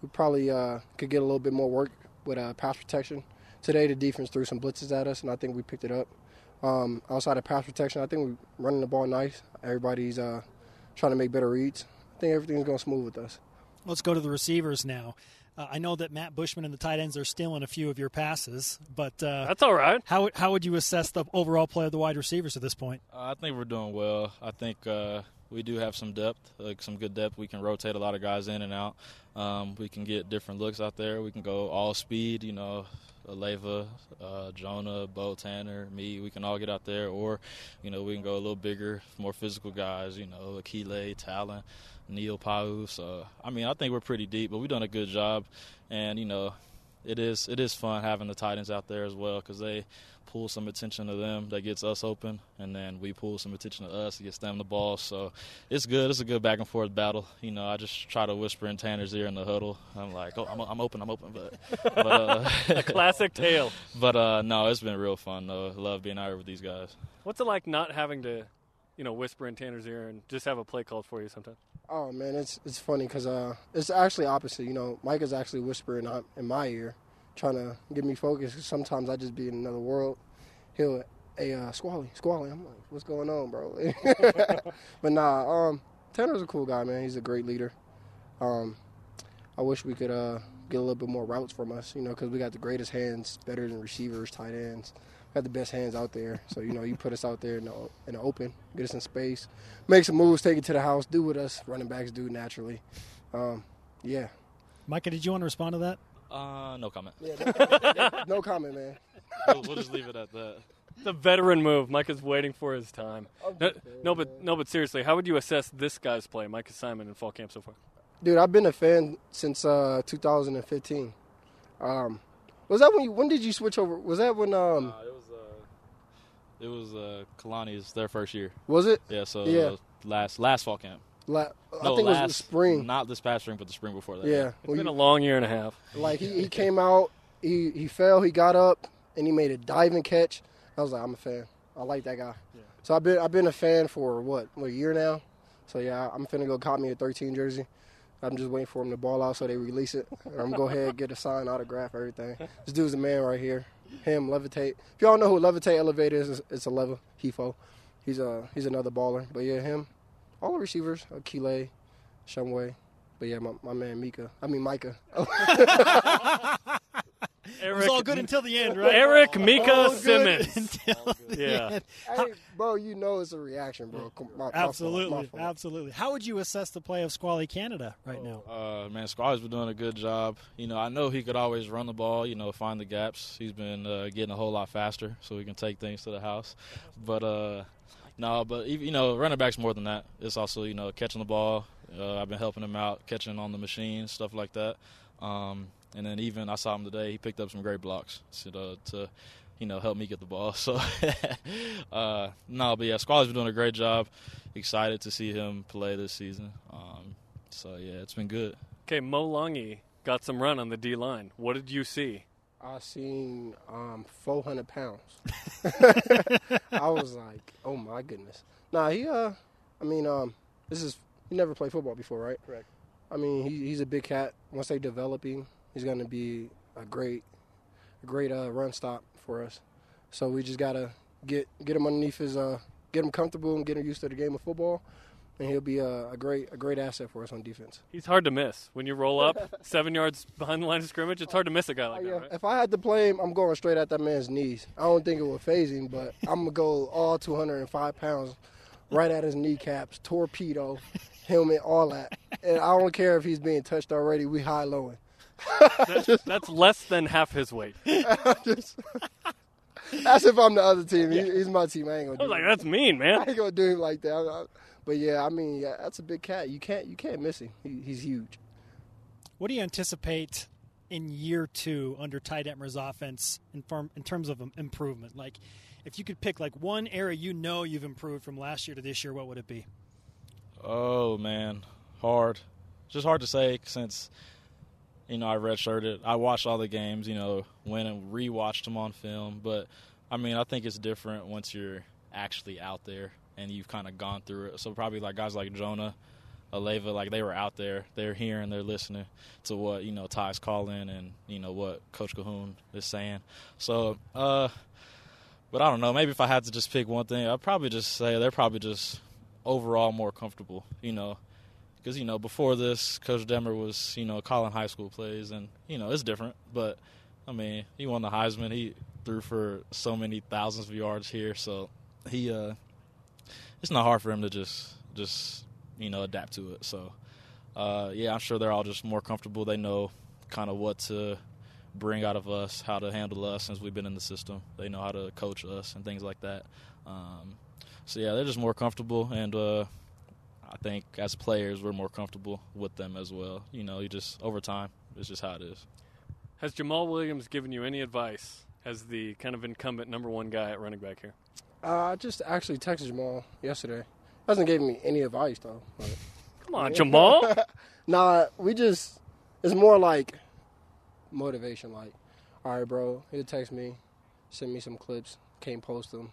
S9: we probably uh, could get a little bit more work with uh, pass protection. Today, the defense threw some blitzes at us, and I think we picked it up. Um, outside of pass protection, I think we're running the ball nice. Everybody's uh, trying to make better reads. I think everything's going smooth with us.
S6: Let's go to the receivers now. Uh, I know that Matt Bushman and the tight ends are stealing a few of your passes, but uh,
S7: That's all right.
S6: how how would you assess the overall play of the wide receivers at this point?
S8: Uh, I think we're doing well. I think uh, we do have some depth, like some good depth. We can rotate a lot of guys in and out. Um, we can get different looks out there. We can go all speed, you know, Aleva, uh, Jonah, Beau Tanner, me. We can all get out there, or you know, we can go a little bigger, more physical guys. You know, Akile, Talon, Neil Pau. So I mean, I think we're pretty deep, but we've done a good job, and you know, it is it is fun having the tight ends out there as well because they pull some attention to them that gets us open, and then we pull some attention to us, it gets them the ball. So it's good. It's a good back and forth battle. You know, I just try to whisper in Tanner's ear in the huddle. I'm like, oh, I'm, I'm open, I'm open, but but uh,
S7: A classic tale.
S8: but uh, no, it's been real fun though. Love being out here with these guys.
S7: What's it like not having to, you know, whisper in Tanner's ear and just have a play called for you sometimes?
S9: Oh man, it's it's funny because uh, it's actually opposite. You know, Mike is actually whispering in my ear, trying to get me focused. sometimes I just be in another world. He'll, hey, uh, Squally, Squally. I'm like, what's going on, bro? but nah, um, Tanner's a cool guy, man. He's a great leader. Um, I wish we could uh, get a little bit more routes from us, you know, because we got the greatest hands, better than receivers, tight ends. We got the best hands out there. So, you know, you put us out there in the, in the open, get us in space, make some moves, take it to the house, do what us running backs do naturally. Um, Yeah.
S6: Micah, did you want to respond to that?
S8: Uh, no comment.
S9: Yeah. no, no comment, man.
S8: We'll, we'll just leave it at that.
S7: The veteran move. Micah's waiting for his time. No, no, but no, but seriously, how would you assess this guy's play, Micah Simon, in fall camp so far?
S9: Dude, I've been a fan since uh, 2015. Um, was that when? You, when did you switch over? Was that when? Um,
S8: Uh, it was uh, it Kalani's their first year.
S9: was it?
S8: Yeah, so
S9: Yeah.
S8: uh, last last fall camp.
S9: La-
S8: No,
S9: I think
S8: last,
S9: it was the spring.
S8: Not this past spring, but the spring before that.
S9: yeah.
S7: It's
S9: Well,
S7: been
S9: you-
S7: a long year and a half.
S9: like he, he came out, he he fell, he got up, and he made a diving catch. I was like, I'm a fan. I like that guy. So I've been I've been a fan for what, what a year now. So yeah, I'm finna go cop me a 13 jersey. I'm just waiting for him to ball out so they release it. I'm go ahead and get a sign, autograph, everything. This dude's a man right here. Him, Levitate. If y'all know who Levitate Elevator is, it's- it's a level. Hifo. He's a he's another baller. But yeah, him. All the receivers, Akile, Shumway. But yeah, my, my man Mika. I mean Micah.
S6: It was all good until the end, right?
S7: Eric Mika
S6: All good
S7: Simmons.
S6: until the
S7: Yeah.
S6: end.
S9: hey, bro, you know it's a reaction, bro. Come- my- my fault, my
S6: Absolutely,
S9: fault.
S6: absolutely. How would you assess the play of Squally Canada right now?
S8: Uh, man, Squally's been doing a good job. You know, I know he could always run the ball. You know, find the gaps. He's been uh, getting a whole lot faster, so we can take things to the house. But uh, no, but you know, running back's more than that. It's also you know catching the ball. Uh, I've been helping him out, catching on the machine, stuff like that. Um, and then even I saw him today. He picked up some great blocks to, uh, to you know help me get the ball. So uh, no, but yeah, Squally's been doing a great job. Excited to see him play this season. Um, so yeah, it's been good.
S7: Okay, Mo Langi got some run on the D line. What did you see?
S9: I seen um, 400 pounds. I was like, oh my goodness. Nah, he. Uh, I mean, um, this is he never played football before, right?
S6: Correct.
S9: I mean, he, he's a big cat. Once they develop him, he's going to be a great, a great uh, run stop for us. So we just gotta get get him underneath his, uh, get him comfortable and get him used to the game of football, and he'll be a, a great a great asset for us on defense.
S7: He's hard to miss when you roll up seven yards behind the line of scrimmage. It's hard to miss a guy like
S9: yeah,
S7: that, right?
S9: if I had to play him, I'm going straight at that man's knees. I don't think it would phase him, but I'm gonna go all 205 pounds, right at his kneecaps, torpedo, helmet, all that. And I don't care if he's being touched already. We high lowing.
S7: That's, that's less than half his weight.
S9: Just- that's if I'm the other team. He, he's my team. I ain't gonna
S7: I
S9: do
S7: was like,
S9: him.
S7: that's mean, man.
S9: I
S7: man.
S9: ain't gonna do him like that. I- I- But yeah, I mean, yeah, that's a big cat. You can't you can't miss him. He, he's huge.
S6: What do you anticipate in year two under Ty Detmer's offense in, form, in terms of um, improvement? Like, if you could pick like one area you know you've improved from last year to this year, what would it be?
S8: Oh man, hard. Just hard to say since you know I redshirted. I watched all the games. You know, went and rewatched them on film. But I mean, I think it's different once you're actually out there and you've kind of gone through it. So probably like guys like Jonah, Aleva, like they were out there. They're hearing, they're listening to what you know Ty's calling and you know what Coach Cahoon is saying. So. uh but I don't know. Maybe if I had to just pick one thing, I'd probably just say they're probably just overall more comfortable, you know. Because, you know, before this, Coach Detmer was, you know, calling high school plays, and, you know, it's different. But, I mean, he won the Heisman. He threw for so many thousands of yards here. So, he, uh, it's not hard for him to just, just, you know, adapt to it. So, uh, yeah, I'm sure they're all just more comfortable. They know kind of what to bring out of us, how to handle us since we've been in the system. They know how to coach us and things like that. Um, so yeah, they're just more comfortable, and uh, I think as players we're more comfortable with them as well. You know, you just over time, it's just how it is.
S7: Has Jamaal Williams given you any advice as the kind of incumbent number one guy at running back here?
S9: Uh, I just actually texted Jamaal yesterday. Hasn't given me any advice though. But-
S7: Come on, Jamaal.
S9: Nah, we just it's more like motivation. Like, all right, bro, he'll text me, send me some clips, can't post them.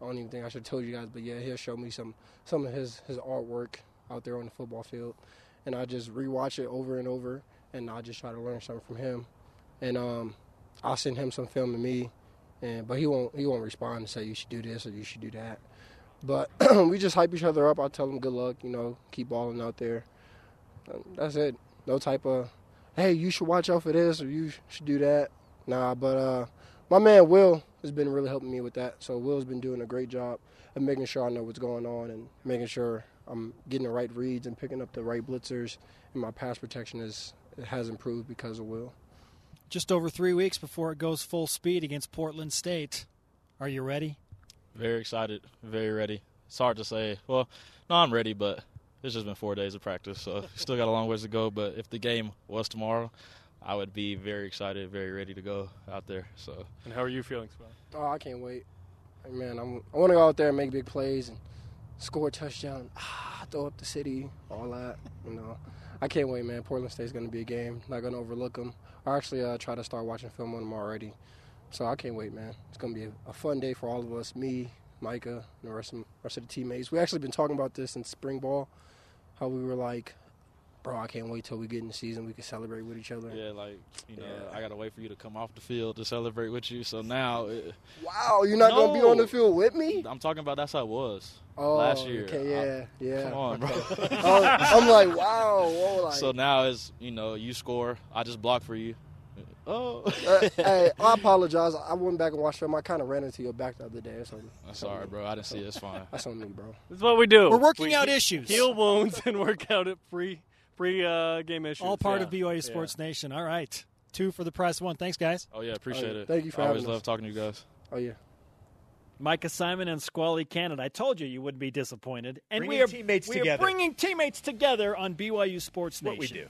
S9: I don't even think I should have told you guys, but yeah, he'll show me some some of his his artwork out there on the football field, and I just rewatch it over and over, and I just try to learn something from him, and um, I'll send him some film to me, and but he won't he won't respond and say you should do this or you should do that. But we just hype each other up. I tell him good luck, you know, keep balling out there. Um, That's it. No type of, hey, you should watch out for this or you should do that. Nah, but uh, my man Will has been really helping me with that. So Will's been doing a great job of making sure I know what's going on and making sure I'm getting the right reads and picking up the right blitzers, and my pass protection is it has improved because of Will.
S6: Just over three weeks before it goes full speed against Portland State. Are you ready?
S8: Very excited, very ready. It's hard to say. Well, no, I'm ready, but it's just been four days of practice, so still got a long ways to go. But if the game was tomorrow, I would be very excited, very ready to go out there. So.
S7: And how are you feeling, Spot?
S9: Oh, I can't wait. Man, I'm, I want to go out there and make big plays and score a touchdown, ah, throw up the city, all that. You know, I can't wait, man. Portland State's going to be a game. Not going to overlook them. I actually uh, try to start watching film on them already, so I can't wait, man. It's going to be a, a, fun day for all of us. Me, Micah, and the rest of rest of the teammates. We actually been talking about this in spring ball, how we were like, bro, I can't wait till we get in the season. We can celebrate with each other.
S8: Yeah, like you know, yeah. I gotta wait for you to come off the field to celebrate with you. So now, it,
S9: wow, you're not no, gonna be on the field with me?
S8: I'm talking about that's how it was
S9: oh,
S8: last year.
S9: Okay, yeah, I, yeah.
S8: Come on, bro.
S9: I'm like, wow. Whoa, like.
S8: So now is you know you score, I just block for you. Oh,
S9: uh, hey, I apologize. I went back and watched film. I kind of ran into your back the other day. Or something.
S8: I'm sorry, bro. I didn't see it. It's fine.
S9: That's on me, bro.
S7: That's what we do.
S6: We're working
S7: we
S6: out issues.
S7: Heal wounds and work out at free pre uh, game issues.
S6: All part
S7: yeah.
S6: of BYU Sports
S7: yeah.
S6: Nation. All right. Two for the price one. Thanks, guys.
S8: Oh, yeah. Appreciate
S9: oh,
S8: it.
S9: Thank you for
S8: I
S9: having
S8: always
S9: us.
S8: love talking to you guys.
S9: Oh, yeah.
S1: Micah Simon and Squally Cannon. I told you you wouldn't be disappointed. And
S2: bringing
S1: we are
S2: teammates
S1: we
S2: together.
S1: are bringing teammates together on BYU Sports Nation.
S2: What we do.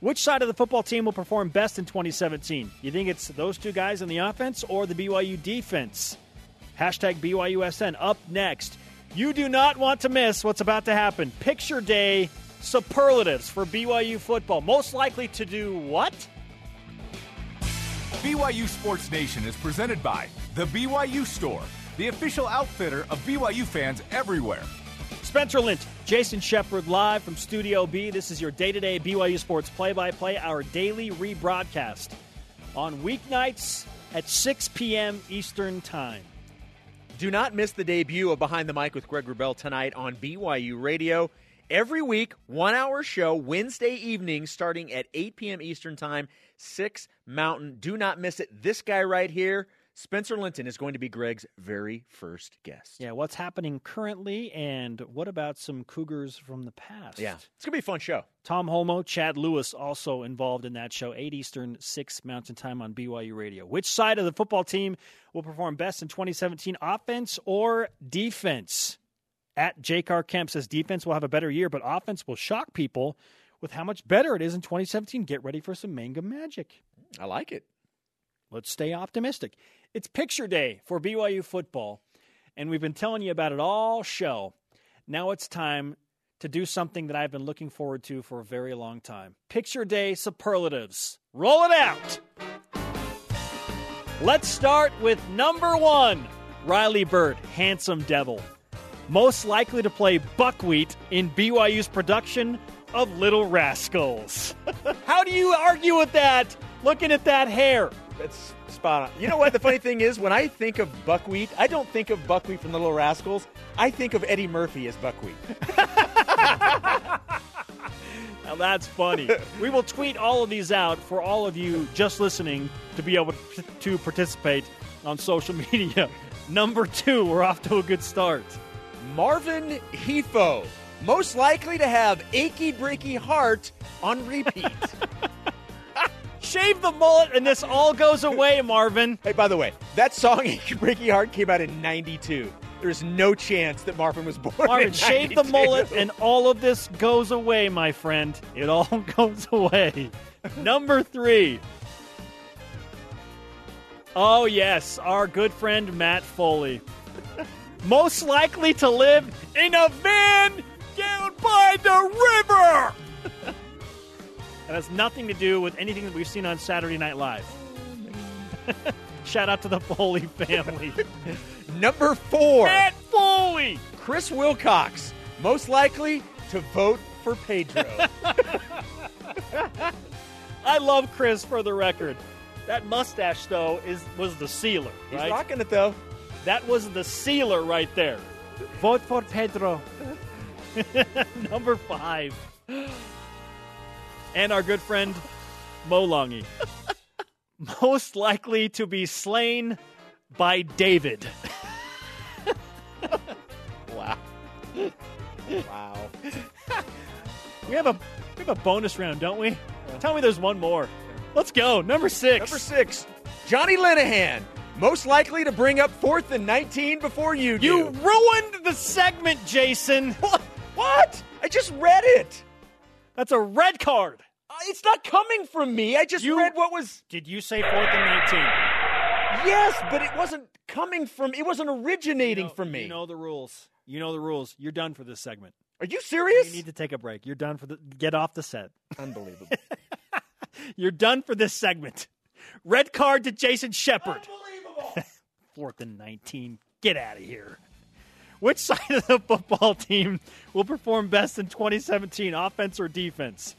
S1: Which side of the football team will perform best in 2017? You think it's those two guys in the offense or the BYU defense? Hashtag BYUSN up next. You do not want to miss what's about to happen. Picture day superlatives for BYU football. Most likely to do what?
S4: BYU Sports Nation is presented by The BYU Store, the official outfitter of BYU fans everywhere.
S1: Spencer Lint, Jason Shepard live from Studio B. This is your day to day BYU Sports play by play, our daily rebroadcast on weeknights at 6 p.m. Eastern Time.
S2: Do not miss the debut of Behind the Mic with Greg Wrubell tonight on BYU Radio. Every week, one hour show, Wednesday evening, starting at 8 p.m. Eastern Time, 6 Mountain. Do not miss it. This guy right here, Spencer Linton, is going to be Greg's very first guest.
S1: Yeah, what's happening currently, and what about some Cougars from the past?
S2: Yeah, it's going to be a fun show.
S1: Tom Holmoe, Chad Lewis also involved in that show, 8 Eastern, 6 Mountain Time on BYU Radio. Which side of the football team will perform best in 2017, offense or defense? At J.Car Kemp says defense will have a better year, but offense will shock people with how much better it is in 2017. Get ready for some Mangum magic.
S2: I like it.
S1: Let's stay optimistic. It's picture day for BYU football, and we've been telling you about it all show. Now it's time to do something that I've been looking forward to for a very long time. Picture day superlatives. Roll it out. Let's start with number one Riley Burt, handsome devil most likely to play buckwheat in BYU's production of Little Rascals. How do you argue with that looking at that hair?
S2: That's spot on. You know what? The funny thing is, when I think of buckwheat, I don't think of buckwheat from the Little Rascals. I think of Eddie Murphy as buckwheat.
S1: now that's funny. we will tweet all of these out for all of you just listening to be able to participate on social media. Number two, we're off to a good start.
S2: Marvin Hefo, most likely to have achy breaky heart on repeat.
S1: Shave the mullet and this all goes away, Marvin.
S2: Hey, by the way, that song Achy Breaky Heart came out in 92. There's no chance that Marvin was born
S1: Marvin, shave the mullet and all of this goes away, my friend. It all goes away. Number three. Oh, yes, our good friend Matt Foley most likely to live in a van down by the river. that has nothing to do with anything that we've seen on Saturday Night Live. Shout out to the Foley family.
S2: Number four,
S1: Matt Foley.
S2: Chris Wilcox, most likely to vote for Pedro.
S1: I love Chris for the record. That mustache, though, is was the sealer.
S2: He's
S1: right?
S2: rocking it though.
S1: That was the sealer right there. Vote for Pedro. Number five. And our good friend Mo Langi. Most likely to be slain by David.
S2: wow. Wow.
S1: We have a we have a bonus round, don't we? Tell me there's one more. Let's go. Number six.
S2: Number six, Johnny Linehan. Most likely to bring up fourth and 19 before you do.
S1: You ruined the segment, Jason.
S2: What? What? I just read it.
S1: That's a red card.
S2: Uh, It's not coming from me. I just
S1: You-
S2: read what was.
S1: Did you say fourth and nineteen?
S2: Yes, but it wasn't coming from. It wasn't originating
S1: You know-
S2: from me.
S1: You know the rules. You know the rules. You're done for this segment.
S2: Are you serious?
S1: You need to take a break. You're done for the. Get off the set.
S2: Unbelievable.
S1: You're done for this segment. Red card to Jason Shepard. Fourth and 19. Get out of here. Which side of the football team will perform best in 2017, offense or defense?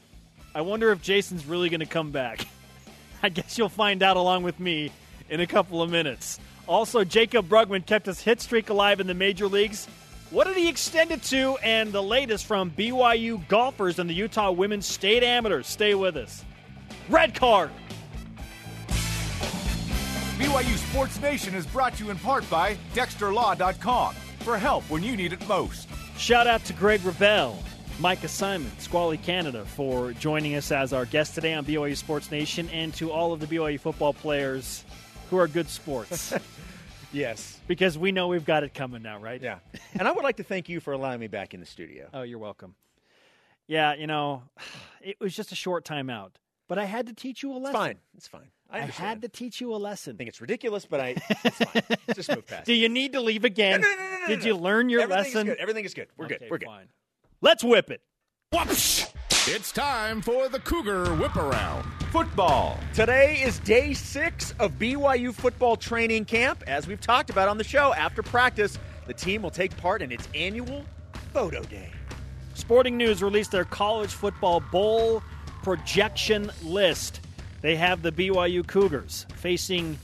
S1: I wonder if Jason's really going to come back. I guess you'll find out along with me in a couple of minutes. Also, Jaycob Brugman kept his hit streak alive in the major leagues. What did he extend it to? And the latest from BYU golfers and the Utah Women's State Amateurs. Stay with us. Red card.
S4: BYU Sports Nation is brought to you in part by DexterLaw.com for help when you need it most.
S1: Shout out to Greg Wrubell, Micah Simon, Squally Canada for joining us as our guest today on BYU Sports Nation, and to all of the BYU football players who are good sports.
S2: yes.
S1: because we know we've got it coming now, right?
S2: Yeah. And I would like to thank you for allowing me back in the studio.
S1: Oh, you're welcome. Yeah, you know, it was just a short time out, but I had to teach you a lesson.
S2: It's fine. It's fine. I,
S1: I had to teach you a lesson.
S2: I think it's ridiculous, but I it's fine. Just move past.
S1: Do you need to leave again?
S2: No, no, no, no,
S1: Did
S2: no,
S1: you
S2: no.
S1: learn your
S2: Everything
S1: lesson?
S2: Is good. Everything is good. We're good. We're good.
S1: fine. Let's whip it.
S3: Whoops! It's time for the Cougar Whip Around.
S2: Football. Today is day six of BYU football training camp. As we've talked about on the show, after practice, the team will take part in its annual photo day.
S1: Sporting News released their college football bowl projection list. They have the BYU Cougars facing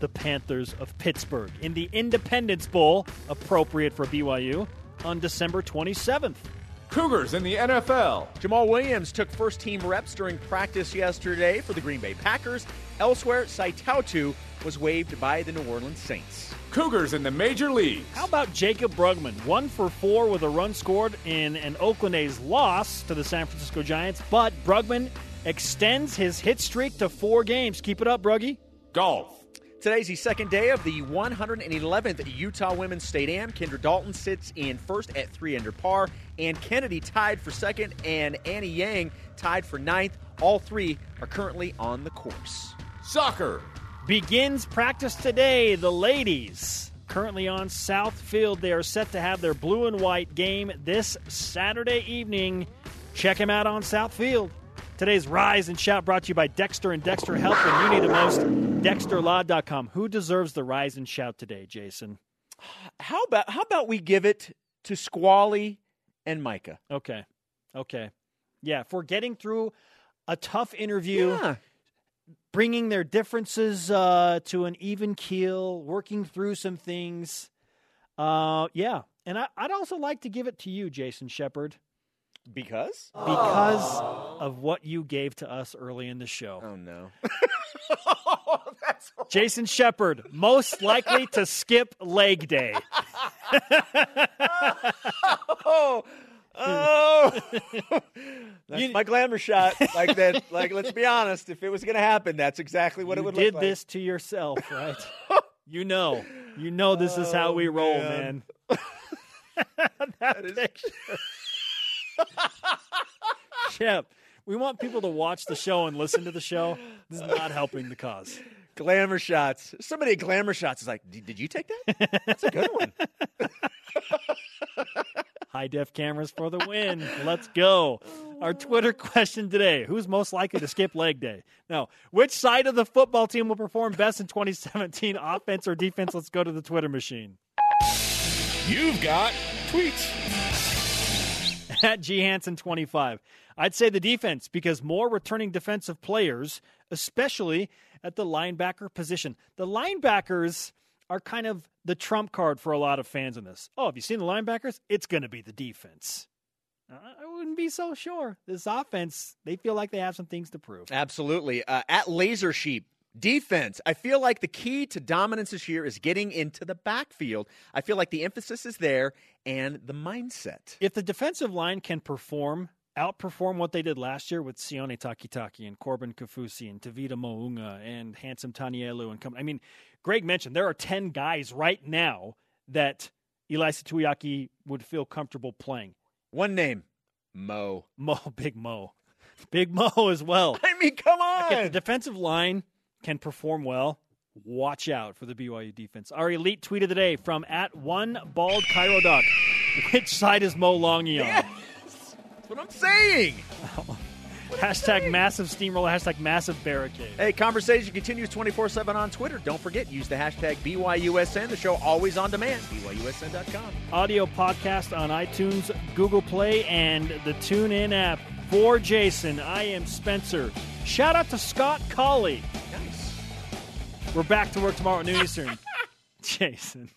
S1: the Panthers of Pittsburgh in the Independence Bowl, appropriate for BYU, on December 27th.
S4: Cougars in the NFL.
S2: Jamaal Williams took first team reps during practice yesterday for the Green Bay Packers. Elsewhere, Sae Tautu was waived by the New Orleans Saints.
S4: Cougars in the Major Leagues.
S1: How about Jaycob Brugman? One for four with a run scored in an Oakland A's loss to the San Francisco Giants, but Brugman extends his hit streak to four games. Keep it up, Bruggy.
S4: Golf.
S2: Today's the second day of the 111th Utah Women's State Am. Kendra Dalton sits in first at three under par, and Kennedy tied for second, and Annie Yang tied for ninth. All three are currently on the course.
S4: Soccer.
S1: Begins practice today. The ladies currently on South Field. They are set to have their blue and white game this Saturday evening. Check them out on South Field. Today's Rise and Shout brought to you by Dexter and Dexter Help when you need the most. DexterLaw.com. Who deserves the Rise and Shout today, Jason?
S2: How about how about we give it to Squally and Micah?
S1: Okay. Okay. Yeah, for getting through a tough interview.
S2: Yeah.
S1: Bringing their differences uh, to an even keel, working through some things. Uh, yeah, and I, I'd also like to give it to you, Jason Shepard,
S2: Because?
S1: because of what you gave to us early in the show.
S2: Oh no.
S1: Jason Shepard, most likely to skip leg day.
S2: Oh, oh, that's my glamour shot. Like that. Like, let's be honest. If it was going to happen, that's exactly what it would
S1: did
S2: look like.
S1: You did this to yourself, right? you know, you know this is how oh, we roll,
S2: Oh, man.
S1: man. that picture. Shep, we want people to watch the show and listen to the show. This is not helping the cause.
S2: Glamour shots. Somebody at glamour shots is like, "Did did you take that? That's a good one.
S1: High def cameras for the win. Let's go. Our Twitter question today Who's most likely to skip leg day? No. Which side of the football team will perform best in 2017, offense or defense? Let's go to the Twitter machine.
S3: You've got tweets.
S1: at G Hansen 25. I'd say the defense because more returning defensive players, especially at the linebacker position. The linebackers are kind of the trump card for a lot of fans in this. Oh, have you seen the linebackers? It's going to be the defense. I wouldn't be so sure. This offense, they feel like they have some things to prove.
S2: Absolutely. Uh, at Laser Sheep Defense. I feel like the key to dominance this year is getting into the backfield. I feel like the emphasis is there and the mindset.
S1: If the defensive line can perform, outperform what they did last year with Sione Takitaki and Corbin Kafusi and Tavita Mounga and Handsome Tanielu and come. I mean, Greg mentioned there are ten guys right now that Ilaisa Tuiaki would feel comfortable playing.
S2: One name, Mo.
S1: Mo, Big Mo, Big Mo as well.
S2: I mean, come on.
S1: If the defensive line can perform well, watch out for the BYU defense. Our elite tweet of the day from at one bald Cairo duck. Which side is Mo Langi on?
S2: That's what I'm saying.
S1: hashtag massive steamroller, hashtag massive barricade.
S2: Hey, conversation continues 24 7 on Twitter. Don't forget, use the hashtag BYUSN. The show always on demand. BYUSN.com.
S1: Audio podcast on iTunes, Google Play, and the TuneIn app. For Jason, I am Spencer. Shout out to Scott Colley.
S2: Nice.
S1: We're back to work tomorrow at noon Eastern. Jason.